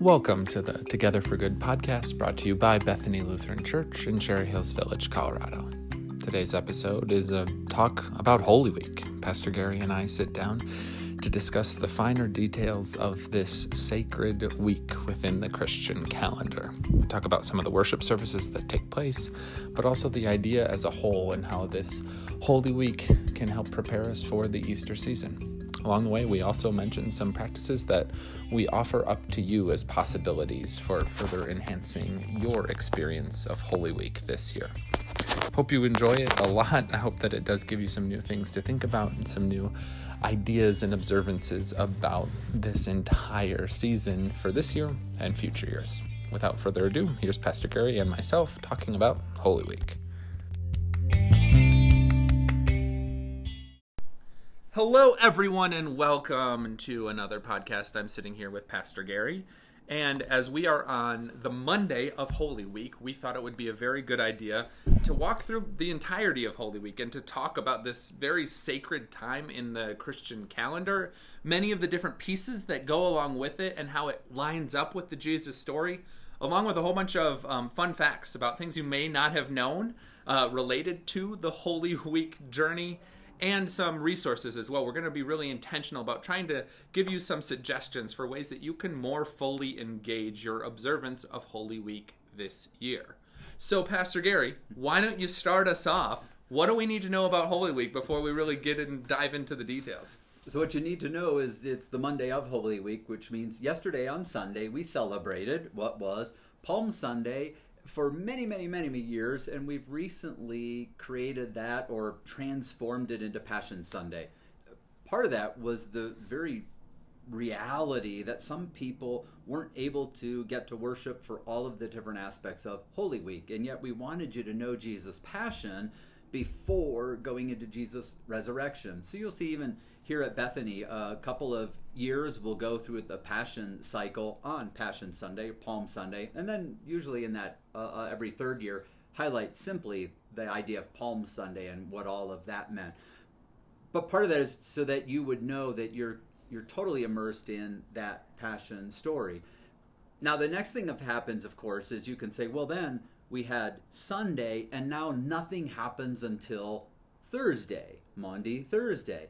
Welcome to the Together for Good podcast brought to you by Bethany Lutheran Church in Cherry Hills Village, Colorado. Today's episode is a talk about Holy Week. Pastor Gary and I sit down to discuss the finer details of this sacred week within the Christian calendar. We talk about some of the worship services that take place, but also the idea as a whole and how this Holy Week can help prepare us for the Easter season. Along the way, we also mentioned some practices that we offer up to you as possibilities for further enhancing your experience of Holy Week this year. Hope you enjoy it a lot. I hope that it does give you some new things to think about and some new ideas and observances about this entire season for this year and future years. Without further ado, here's Pastor Gary and myself talking about Holy Week. Hello, everyone, and welcome to another podcast. I'm sitting here with Pastor Gary. And as we are on the Monday of Holy Week, we thought it would be a very good idea to walk through the entirety of Holy Week and to talk about this very sacred time in the Christian calendar, many of the different pieces that go along with it, and how it lines up with the Jesus story, along with a whole bunch of um, fun facts about things you may not have known uh, related to the Holy Week journey and some resources as well. We're going to be really intentional about trying to give you some suggestions for ways that you can more fully engage your observance of Holy Week this year. So, Pastor Gary, why don't you start us off? What do we need to know about Holy Week before we really get and dive into the details? So, what you need to know is it's the Monday of Holy Week, which means yesterday on Sunday we celebrated what was Palm Sunday for many, many, many, many years, and we've recently created that or transformed it into Passion Sunday. Part of that was the very reality that some people weren't able to get to worship for all of the different aspects of Holy Week, and yet we wanted you to know Jesus' passion before going into Jesus' resurrection. So you'll see even here at Bethany, a couple of years we'll go through the Passion cycle on Passion Sunday, Palm Sunday, and then usually in that uh, uh, every third year highlight simply the idea of Palm Sunday and what all of that meant. But part of that is so that you would know that you're you're totally immersed in that Passion story. Now the next thing that happens, of course, is you can say, well then we had Sunday, and now nothing happens until Thursday, Maundy, Thursday.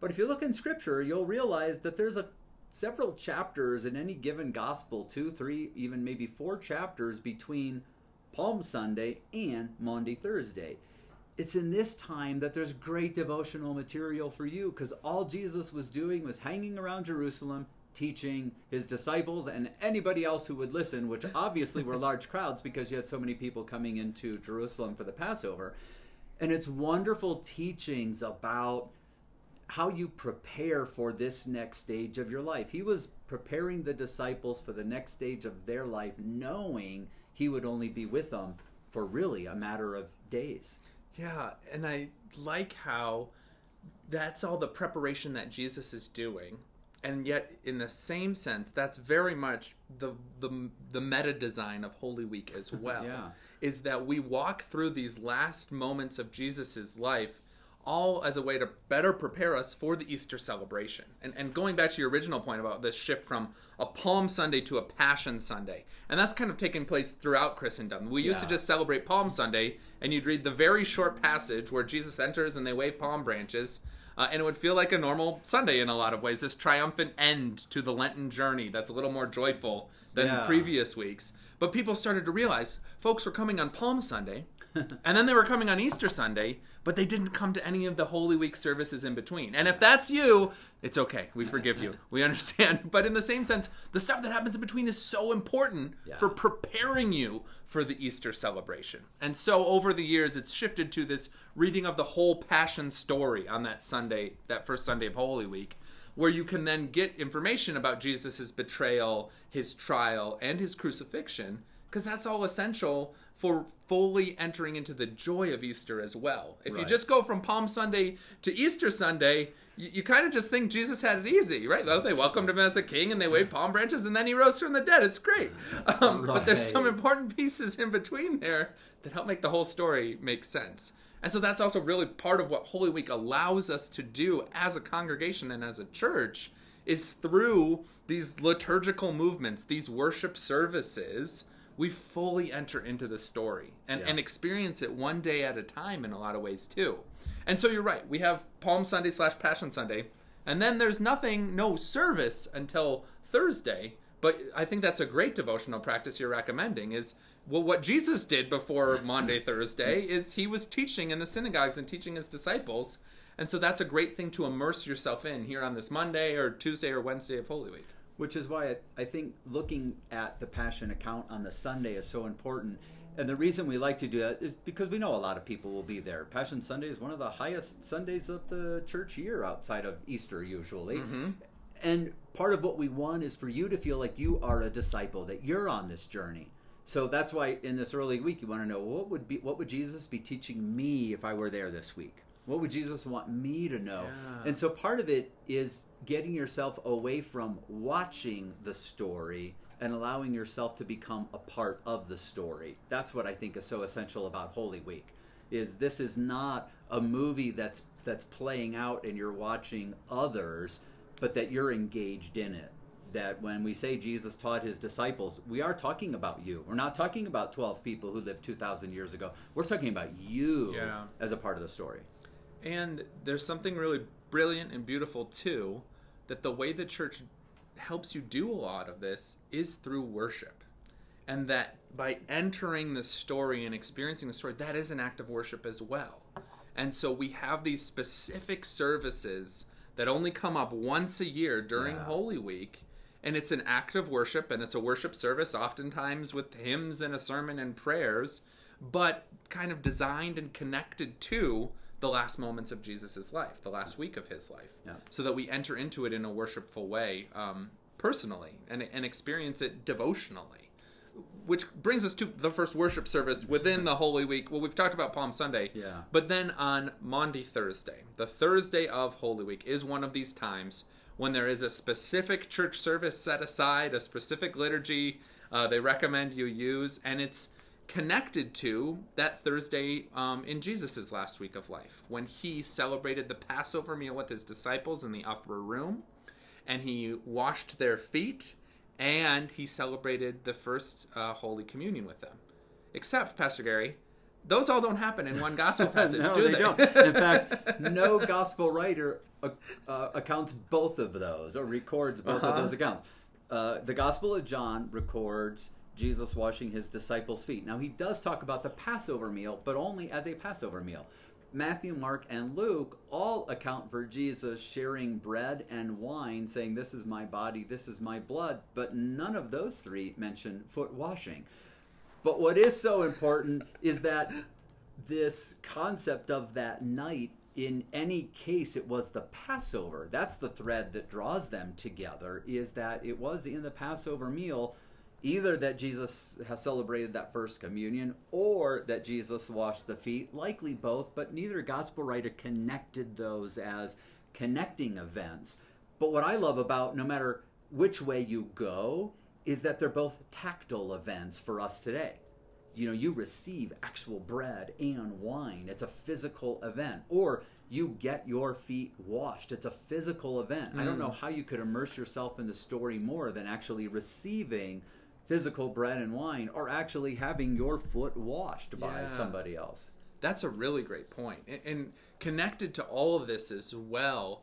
But if you look in Scripture, you'll realize that there's a several chapters in any given gospel, two, three, even maybe four chapters between Palm Sunday and Maundy Thursday. It's in this time that there's great devotional material for you because all Jesus was doing was hanging around Jerusalem, teaching his disciples and anybody else who would listen, which obviously were large crowds because you had so many people coming into Jerusalem for the Passover. And it's wonderful teachings about how you prepare for this next stage of your life. He was preparing the disciples for the next stage of their life, knowing he would only be with them for really a matter of days. Yeah, and I like how that's all the preparation that Jesus is doing. And yet, in the same sense, that's very much the the, the meta design of Holy Week as well. yeah. Is that we walk through these last moments of Jesus's life all as a way to better prepare us for the Easter celebration. And, and going back to your original point about this shift from a Palm Sunday to a Passion Sunday, and that's kind of taken place throughout Christendom. We used yeah. to just celebrate Palm Sunday, and you'd read the very short passage where Jesus enters and they wave palm branches. Uh, and it would feel like a normal Sunday in a lot of ways, this triumphant end to the Lenten journey that's a little more joyful than yeah. previous weeks. But people started to realize folks were coming on Palm Sunday, and then they were coming on Easter Sunday, but they didn't come to any of the Holy Week services in between. And if that's you, it's okay. We forgive you. We understand. But in the same sense, the stuff that happens in between is so important yeah. for preparing you for the Easter celebration. And so over the years, it's shifted to this reading of the whole Passion story on that Sunday, that first Sunday of Holy Week where you can then get information about Jesus' betrayal, his trial, and his crucifixion, because that's all essential for fully entering into the joy of Easter as well. If right. you just go from Palm Sunday to Easter Sunday, you, you kind of just think Jesus had it easy, right? Though they welcomed him as a king and they waved palm branches and then he rose from the dead. It's great. Um, right. But there's some important pieces in between there that help make the whole story make sense. And so that's also really part of what Holy Week allows us to do as a congregation and as a church is through these liturgical movements, these worship services, we fully enter into the story and, Yeah. and experience it one day at a time in a lot of ways too. And so you're right. We have Palm Sunday slash Passion Sunday, and then there's nothing, no service until Thursday. But I think that's a great devotional practice you're recommending. Is well, what Jesus did before Maundy, Thursday is he was teaching in the synagogues and teaching his disciples, and so that's a great thing to immerse yourself in here on this Monday or Tuesday or Wednesday of Holy Week. Which is why I, I think looking at the Passion account on the Sunday is so important. And the reason we like to do that is because we know a lot of people will be there. Passion Sunday is one of the highest Sundays of the church year outside of Easter, usually. Mm-hmm. And part of what we want is for you to feel like you are a disciple, that you're on this journey. So that's why in this early week you want to know what would be what would Jesus be teaching me if I were there this week? What would Jesus want me to know? Yeah. And so part of it is getting yourself away from watching the story and allowing yourself to become a part of the story. That's what I think is so essential about Holy Week. Is this is not a movie that's that's playing out and you're watching others, but that you're engaged in it. That when we say Jesus taught his disciples, we are talking about you. We're not talking about 12 people who lived 2,000 years ago. We're talking about you Yeah. as a part of the story. And there's something really brilliant and beautiful too that the way the church helps you do a lot of this is through worship. And that by entering the story and experiencing the story, that is an act of worship as well. And so we have these specific services that only come up once a year during Yeah. Holy Week. And it's an act of worship, and it's a worship service, oftentimes with hymns and a sermon and prayers, but kind of designed and connected to the last moments of Jesus' life, the last week of his life, Yeah. so that we enter into it in a worshipful way um, personally and, and experience it devotionally. Which brings us to the first worship service within the Holy Week. Well, we've talked about Palm Sunday, Yeah. but then on Maundy Thursday, the Thursday of Holy Week, is one of these times when there is a specific church service set aside, a specific liturgy uh, they recommend you use, and it's connected to that Thursday um, in Jesus' last week of life when he celebrated the Passover meal with his disciples in the upper room, and he washed their feet, and he celebrated the first uh, Holy Communion with them. Except, Pastor Gary, those all don't happen in one gospel passage, no, do they, they? don't. In fact, no gospel writer uh, uh, accounts both of those or records both Uh-huh. of those accounts. Uh, the Gospel of John records Jesus washing his disciples' feet. Now, he does talk about the Passover meal, but only as a Passover meal. Matthew, Mark, and Luke all account for Jesus sharing bread and wine, saying, This is my body, this is my blood, but none of those three mention foot washing. But what is so important is that this concept of that night, in any case, it was the Passover. That's the thread that draws them together, is that it was in the Passover meal either that Jesus has celebrated that first communion or that Jesus washed the feet, likely both, but neither gospel writer connected those as connecting events. But what I love about no matter which way you go is that they're both tactile events for us today. You know, you receive actual bread and wine. It's a physical event. Or you get your feet washed. It's a physical event. I don't mm. know how you could immerse yourself in the story more than actually receiving physical bread and wine or actually having your foot washed by Yeah. somebody else. That's a really great point. And, connected to all of this as well,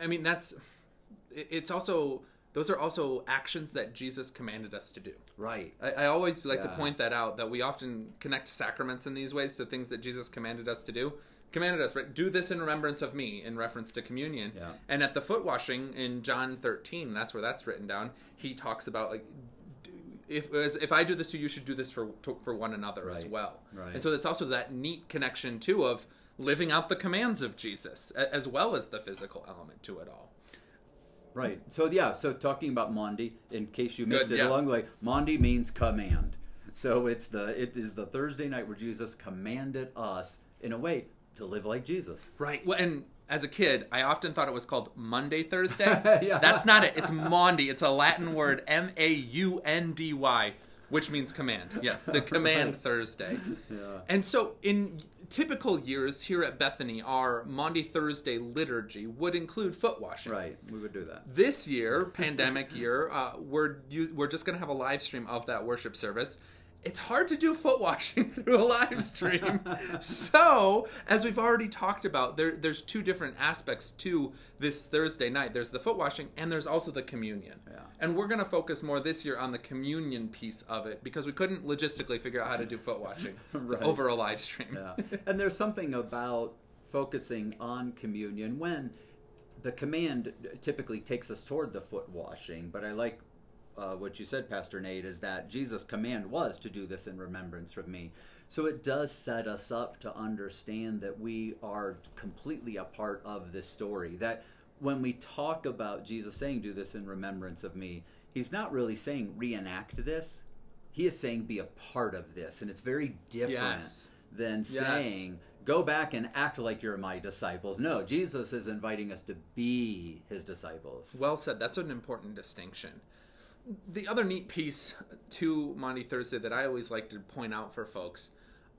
I mean, that's it's also, those are also actions that Jesus commanded us to do. Right. I, I always like to point that out that we often connect sacraments in these ways to things that Jesus commanded us to do. Commanded us, right? Do this in remembrance of me, in reference to communion. Yeah. And at the foot washing in John 13, that's where that's written down. He talks about like, if as, if I do this to you, you should do this for to, for one another as well. Right. And so it's also that neat connection too of living out the commands of Jesus, a- as well as the physical element to it all. Right. So yeah. So talking about Maundy, in case you missed Good, it yeah. along the way, Maundy means command. So it's the it is the Thursday night where Jesus commanded us in a way to live like Jesus. Right. Well, and as a kid, I often thought it was called Monday Thursday. Yeah. That's not it. It's Maundy. It's a Latin word, M A U N D Y, which means command. Yes, the command Right. Thursday. Yeah. And so, in typical years here at Bethany, our Maundy Thursday liturgy would include foot washing. Right, we would do that. This year, pandemic year, uh, we're we're just going to have a live stream of that worship service. It's hard to do foot washing through a live stream. so, as we've already talked about, there there's two different aspects to this Thursday night. There's the foot washing, and there's also the communion. Yeah. And we're going to focus more this year on the communion piece of it because we couldn't logistically figure out how to do foot washing Right. over a live stream. Yeah. and there's something about focusing on communion when the command typically takes us toward the foot washing. But I like uh, what you said, Pastor Nate, is that Jesus' command was to do this in remembrance of me. So it does set us up to understand that we are completely a part of this story. That when we talk about Jesus saying, Do this in remembrance of me, he's not really saying reenact this. He is saying be a part of this. And it's very different Yes. than Yes. saying, go back and act like you're my disciples. No, Jesus is inviting us to be his disciples. Well said. That's an important distinction. The other neat piece to Maundy Thursday that I always like to point out for folks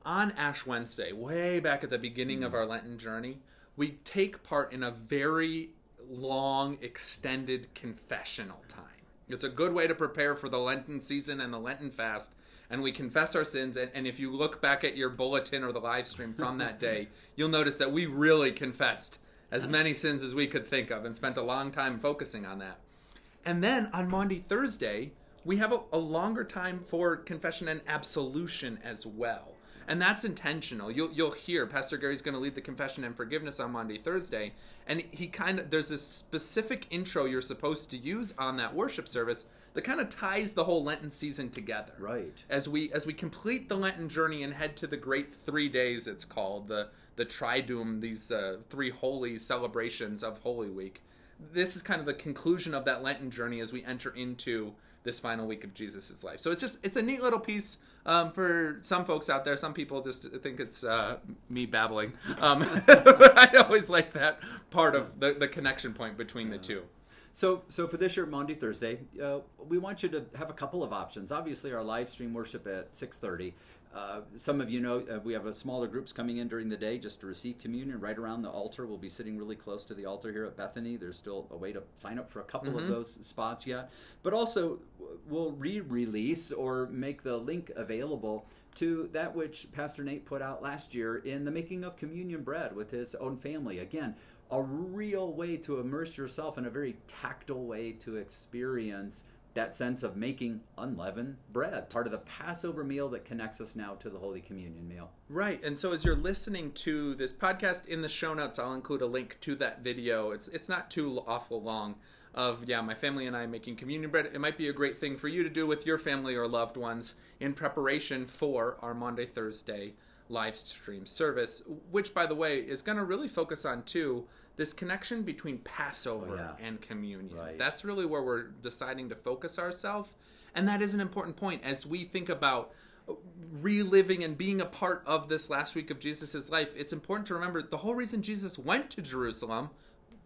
on Ash Wednesday, way back at the beginning of hmm. our Lenten journey, we take part in a very long, extended confessional time. It's a good way to prepare for the Lenten season and the Lenten fast. And we confess our sins. And, and if you look back at your bulletin or the live stream from that day, you'll notice that we really confessed as many sins as we could think of and spent a long time focusing on that. And then on Maundy Thursday, we have a, a longer time for confession and absolution as well. And that's intentional. You'll you'll hear Pastor Gary's going to lead the confession and forgiveness on Maundy, Thursday, and he kind of there's this specific intro you're supposed to use on that worship service that kind of ties the whole Lenten season together. Right. As we as we complete the Lenten journey and head to the great three days, it's called the the Triduum, these uh, three holy celebrations of Holy Week. This is kind of the conclusion of that Lenten journey as we enter into this final week of Jesus' life. So it's just it's a neat little piece um, for some folks out there. Some people just think it's uh, me babbling. Um, I always like that part of the, the connection point between the two. So, so for this year, Maundy, Thursday, uh, we want you to have a couple of options. Obviously, our live stream worship at six thirty. Uh, some of you know uh, we have a smaller groups coming in during the day just to receive communion right around the altar. We'll be sitting really close to the altar here at Bethany. There's still a way to sign up for a couple of those spots yet, but also we'll re-release or make the link available to that which Pastor Nate put out last year in the making of communion bread with his own family. Again, a real way to immerse yourself in a very tactile way to experience that sense of making unleavened bread, part of the Passover meal that connects us now to the Holy Communion meal. Right. And so as you're listening to this podcast in the show notes, I'll include a link to that video. It's it's not too awful long of yeah, my family and I making communion bread. It might be a great thing for you to do with your family or loved ones in preparation for our Maundy Thursday live stream service, which by the way is going to really focus on too this connection between Passover Oh, yeah. and communion. Right. That's really where we're deciding to focus ourselves. And that is an important point as we think about reliving and being a part of this last week of Jesus' life. It's important to remember the whole reason Jesus went to Jerusalem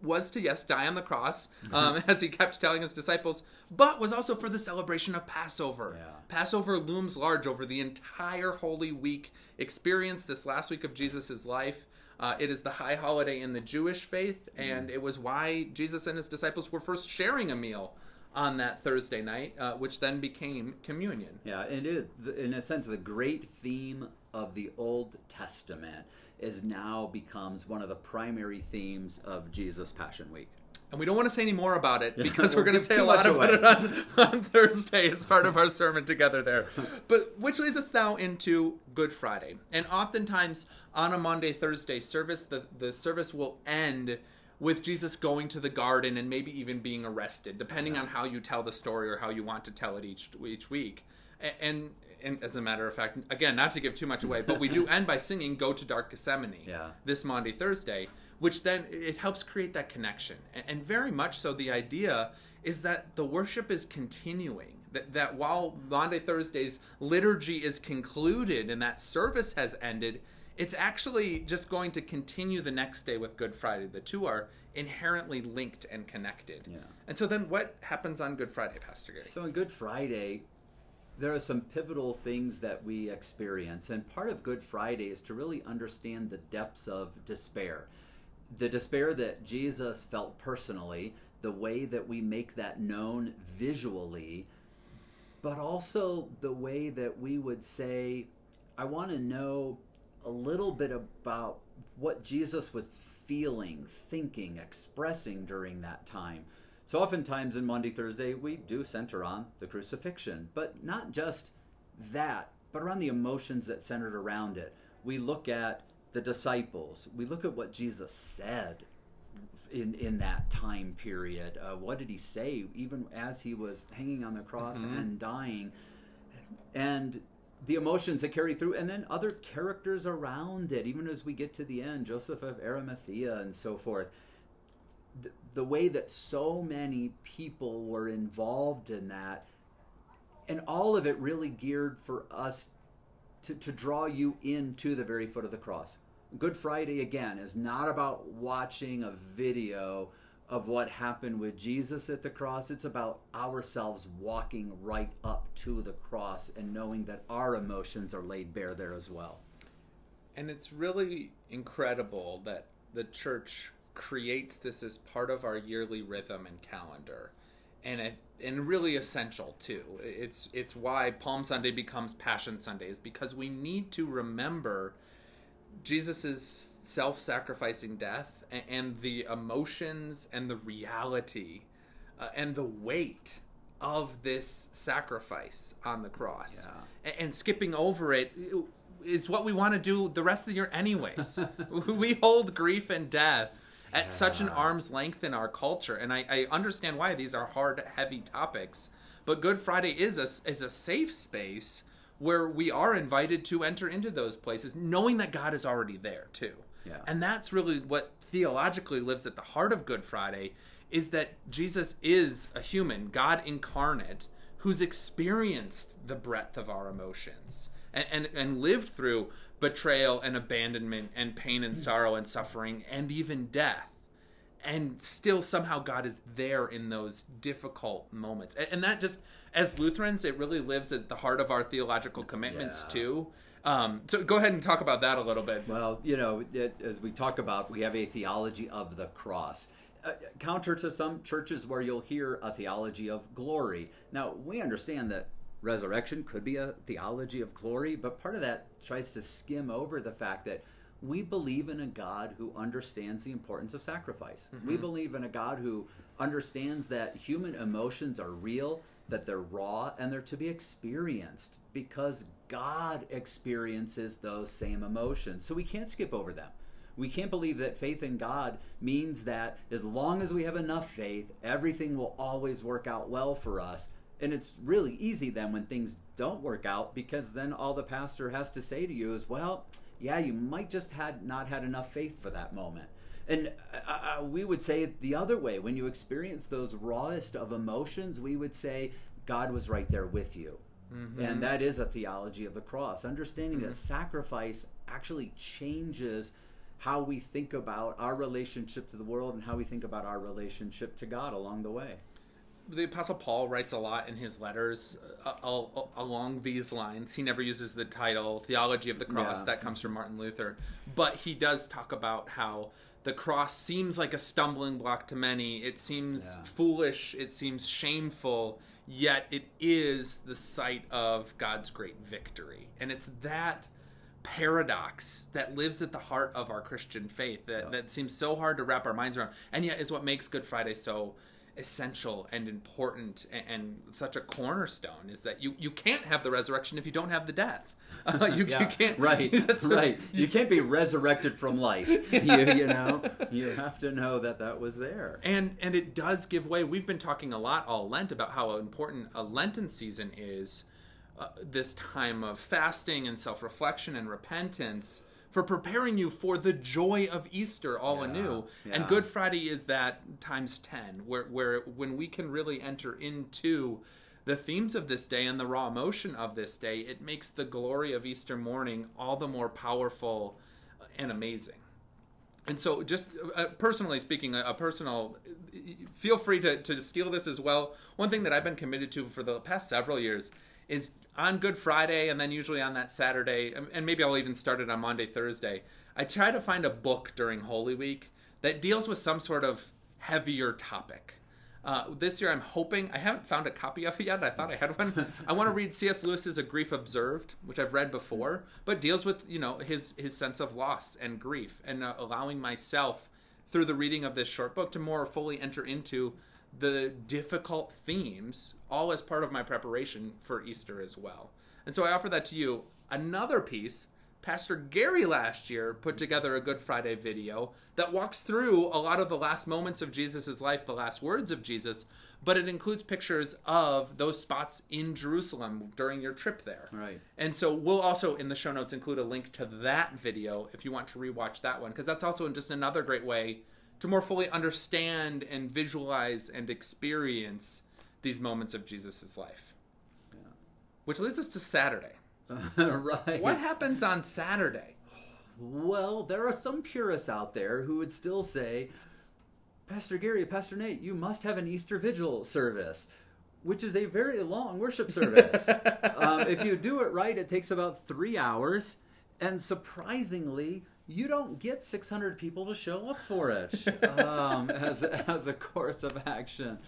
was to, yes, die on the cross, um, as he kept telling his disciples, but was also for the celebration of Passover. Yeah. Passover looms large over the entire Holy Week experience, this last week of Jesus' life. Uh, it is the high holiday in the Jewish faith, and it was why Jesus and his disciples were first sharing a meal on that Thursday night, uh, which then became communion. Yeah, and it is, in a sense, the great theme of the Old Testament is now becomes one of the primary themes of Jesus Passion Week. And we don't want to say any more about it because we're going to say a lot about away. it on, on Thursday as part of our sermon together there. But which leads us now into Good Friday. And oftentimes on a Maundy, Thursday service, the, the service will end with Jesus going to the garden and maybe even being arrested, depending on how you tell the story or how you want to tell it each each week. And and as a matter of fact, again, not to give too much away, but we do end by singing "Go to Dark Gethsemane" Yeah. this Maundy Thursday, which then it helps create that connection. And, and very much so, the idea is that the worship is continuing. That, that while Maundy, Thursday's liturgy is concluded and that service has ended, it's actually just going to continue the next day with Good Friday. The two are inherently linked and connected. Yeah. And so then what happens on Good Friday, Pastor Gary? So on Good Friday, there are some pivotal things that we experience, and part of Good Friday is to really understand the depths of despair. The despair that Jesus felt personally, the way that we make that known visually, but also the way that we would say, I want to know a little bit about what Jesus was feeling, thinking, expressing during that time. So, oftentimes in Maundy, Thursday, we do center on the crucifixion, but not just that, but around the emotions that centered around it. We look at the disciples, we look at what Jesus said in, in that time period. Uh, what did he say, even as he was hanging on the cross mm-hmm. and dying? And the emotions that carry through, and then other characters around it, even as we get to the end, Joseph of Arimathea and so forth. The, the way that so many people were involved in that, and all of it really geared for us to, to draw you into the very foot of the cross. Good Friday, again, is not about watching a video of what happened with Jesus at the cross. It's about ourselves walking right up to the cross and knowing that our emotions are laid bare there as well. And it's really incredible that the church creates this as part of our yearly rhythm and calendar. And it, and really essential too. It's it's why Palm Sunday becomes Passion Sunday is because we need to remember Jesus' self-sacrificing death and the emotions and the reality uh, and the weight of this sacrifice on the cross yeah. and, skipping over it is what we want to do the rest of the year anyways we hold grief and death at yeah. such an arm's length in our culture and I, I, understand why these are hard heavy topics but good friday is a, is a safe space where we are invited to enter into those places knowing that god is already there too yeah. and that's really what theologically lives at the heart of Good Friday is that Jesus is a human, God incarnate, who's experienced the breadth of our emotions and, and, and lived through betrayal and abandonment and pain and sorrow and suffering and even death. And still, somehow, God is there in those difficult moments. And, and that just, as Lutherans, it really lives at the heart of our theological commitments, yeah. too um, so go ahead and talk about that a little bit. Well, you know, it, as we talk about, we have a theology of the cross. Uh, counter to some churches where you'll hear a theology of glory. Now, we understand that resurrection could be a theology of glory, but part of that tries to skim over the fact that we believe in a God who understands the importance of sacrifice. Mm-hmm. We believe in a God who understands that human emotions are real, that they're raw, and they're to be experienced because God experiences those same emotions. So we can't skip over them. We can't believe that faith in God means that as long as we have enough faith, everything will always work out well for us. And it's really easy then when things don't work out because then all the pastor has to say to you is, well, yeah, you might just had not had enough faith for that moment. And uh, uh we would say it the other way. When you experience those rawest of emotions, we would say God was right there with you. Mm-hmm. And that is a theology of the cross. Understanding mm-hmm. that sacrifice actually changes how we think about our relationship to the world and how we think about our relationship to God along the way. The Apostle Paul writes a lot in his letters uh, uh, along these lines. He never uses the title Theology of the Cross, yeah. that comes from Martin Luther. But he does talk about how the cross seems like a stumbling block to many. It seems yeah. foolish, it seems shameful yet it is the site of God's great victory. And it's that paradox that lives at the heart of our Christian faith that, yeah. that seems so hard to wrap our minds around, and yet is what makes Good Friday so essential and important and, and, such a cornerstone is that you, you can't have the resurrection if you don't have the death. Uh, you, yeah, you, can't right right. You can't be resurrected from life. You, you know you have to know that that was there. And and it does give way. We've been talking a lot all Lent about how important a Lenten season is. Uh, this time of fasting and self reflection and repentance for preparing you for the joy of Easter all yeah, anew. Yeah. And Good Friday is that times 10, where, where when we can really enter into the themes of this day and the raw emotion of this day, it makes the glory of Easter morning all the more powerful and amazing. And so, just uh, personally speaking, a, a, personal, feel free to, to steal this as well. One thing that I've been committed to for the past several years is on Good Friday and then usually on that Saturday, and maybe I'll even start it on Maundy, Thursday. I try to find a book during Holy Week that deals with some sort of heavier topic. Uh, this year, I'm hoping I haven't found a copy of it yet. I thought I had one. I want to read C.S. Lewis's *A Grief Observed*, which I've read before, but deals with you know his his sense of loss and grief, and uh, allowing myself through the reading of this short book to more fully enter into the difficult themes, all as part of my preparation for Easter as well. And so I offer that to you. Another piece Pastor Gary last year put together a Good Friday video that walks through a lot of the last moments of Jesus' life, the last words of Jesus, but it includes pictures of those spots in Jerusalem during your trip there. Right. And so we'll also in the show notes include a link to that video if you want to rewatch that one, because that's also just another great way to more fully understand and visualize and experience these moments of Jesus' life. Yeah. Which leads us to Saturday. right. What happens on Saturday? Well, there are some purists out there who would still say, Pastor Gary, Pastor Nate, you must have an Easter Vigil service, which is a very long worship service. um, if you do it right, it takes about three hours. And surprisingly, you don't get 600 people to show up for it um, as, as a course of action.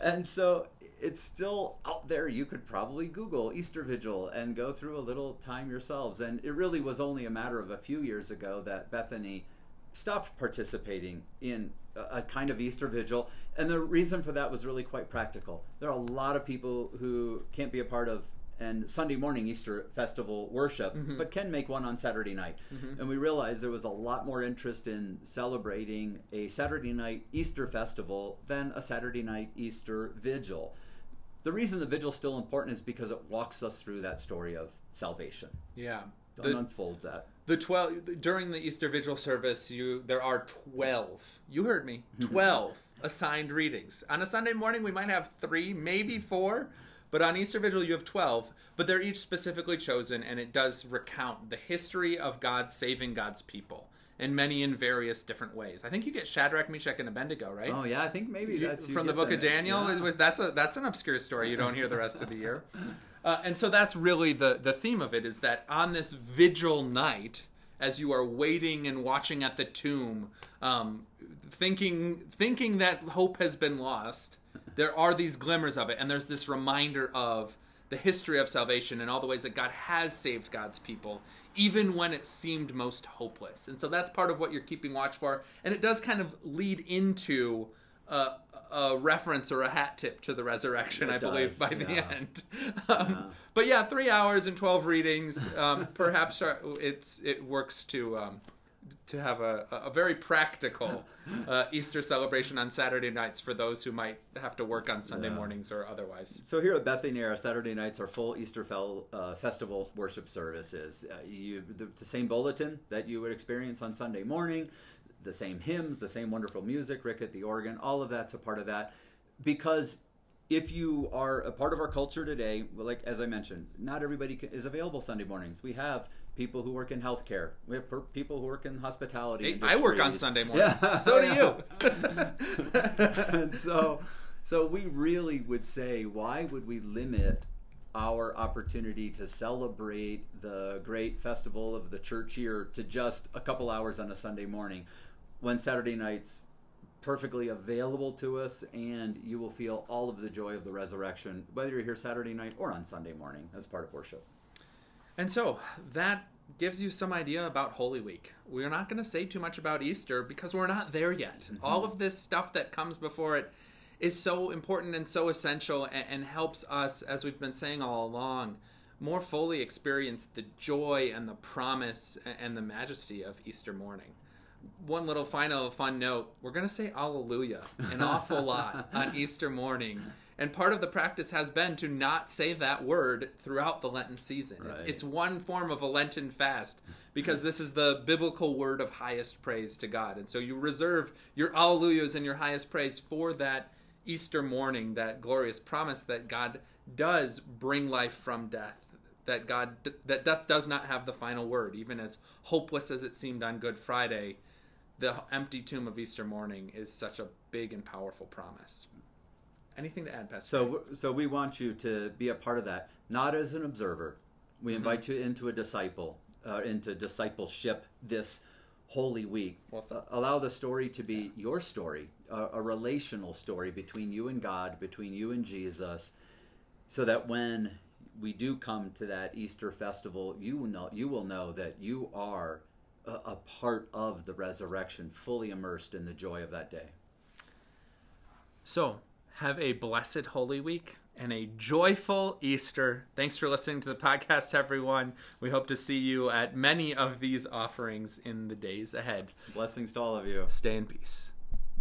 And so it's still out there. You could probably Google Easter Vigil and go through a little time yourselves. And it really was only a matter of a few years ago that Bethany stopped participating in a kind of Easter Vigil. And the reason for that was really quite practical. There are a lot of people who can't be a part of and Sunday morning Easter festival worship, mm-hmm. but can make one on Saturday night. Mm-hmm. And we realized there was a lot more interest in celebrating a Saturday night Easter festival than a Saturday night Easter vigil. The reason the vigil is still important is because it walks us through that story of salvation. Yeah. It unfolds that. The 12 during the Easter vigil service, you there are 12. You heard me. 12 assigned readings. On a Sunday morning we might have 3, maybe 4, but on Easter vigil you have 12, but they're each specifically chosen and it does recount the history of God saving God's people in many and various different ways. I think you get Shadrach, Meshach, and Abednego, right? Oh yeah, I think maybe that's from the Book that. of Daniel. Yeah. That's a that's an obscure story you don't hear the rest of the year. Uh, and so that's really the the theme of it is that on this vigil night, as you are waiting and watching at the tomb, um, thinking thinking that hope has been lost, there are these glimmers of it, and there's this reminder of the history of salvation and all the ways that God has saved God's people even when it seemed most hopeless. And so that's part of what you're keeping watch for. And it does kind of lead into a, a reference or a hat tip to the resurrection, It I believe, does, by the end. Um, But yeah, three hours and 12 readings. Um, perhaps it's it works to. Um, to have a, a very practical uh, Easter celebration on Saturday nights for those who might have to work on Sunday Yeah. mornings or otherwise. So here at Bethany, our Saturday nights are full Easter fel- uh, festival worship services. Uh, you, the, the same bulletin that you would experience on Sunday morning, the same hymns, the same wonderful music, Rick at the organ, all of that's a part of that. Because if you are a part of our culture today, like as I mentioned, not everybody is available Sunday mornings. We have people who work in healthcare. We have per- people who work in hospitality. Hey, I work on. Sunday morning. Yeah, So do you. and so, so we really would say, why would we limit our opportunity to celebrate the great festival of the church year to just a couple hours on a Sunday morning, when Saturday nights perfectly available to us, and you will feel all of the joy of the resurrection, whether you're here Saturday night or on Sunday morning as part of worship. And so that gives you some idea about Holy Week. We're not going to say too much about Easter because we're not there yet. Mm-hmm. All of this stuff that comes before it is so important and so essential and, and helps us, as we've been saying all along, more fully experience the joy and the promise a- and the majesty of Easter morning. One little final fun note we're going to say Alleluia an awful lot on Easter morning. And part of the practice has been to not say that word throughout the Lenten season. It's, Right. it's one form of a Lenten fast because this is the biblical word of highest praise to God. And so you reserve your alleluias and your highest praise for that Easter morning, that glorious promise that God does bring life from death. That God that death does not have the final word, even as hopeless as it seemed on Good Friday. The empty tomb of Easter morning is such a big and powerful promise. Anything to add, Pastor? So, so we want you to be a part of that, not as an observer. We invite you into a disciple, uh, into discipleship this Holy Week. Well. Uh, allow the story to be your story, a, a relational story between you and God, between you and Jesus, so that when we do come to that Easter festival, you will know you will know that you are a, a part of the resurrection, fully immersed in the joy of that day. So, have a blessed Holy Week and a joyful Easter. Thanks for listening to the podcast, everyone. We hope to see you at many of these offerings in the days ahead. Blessings to all of you. Stay in peace.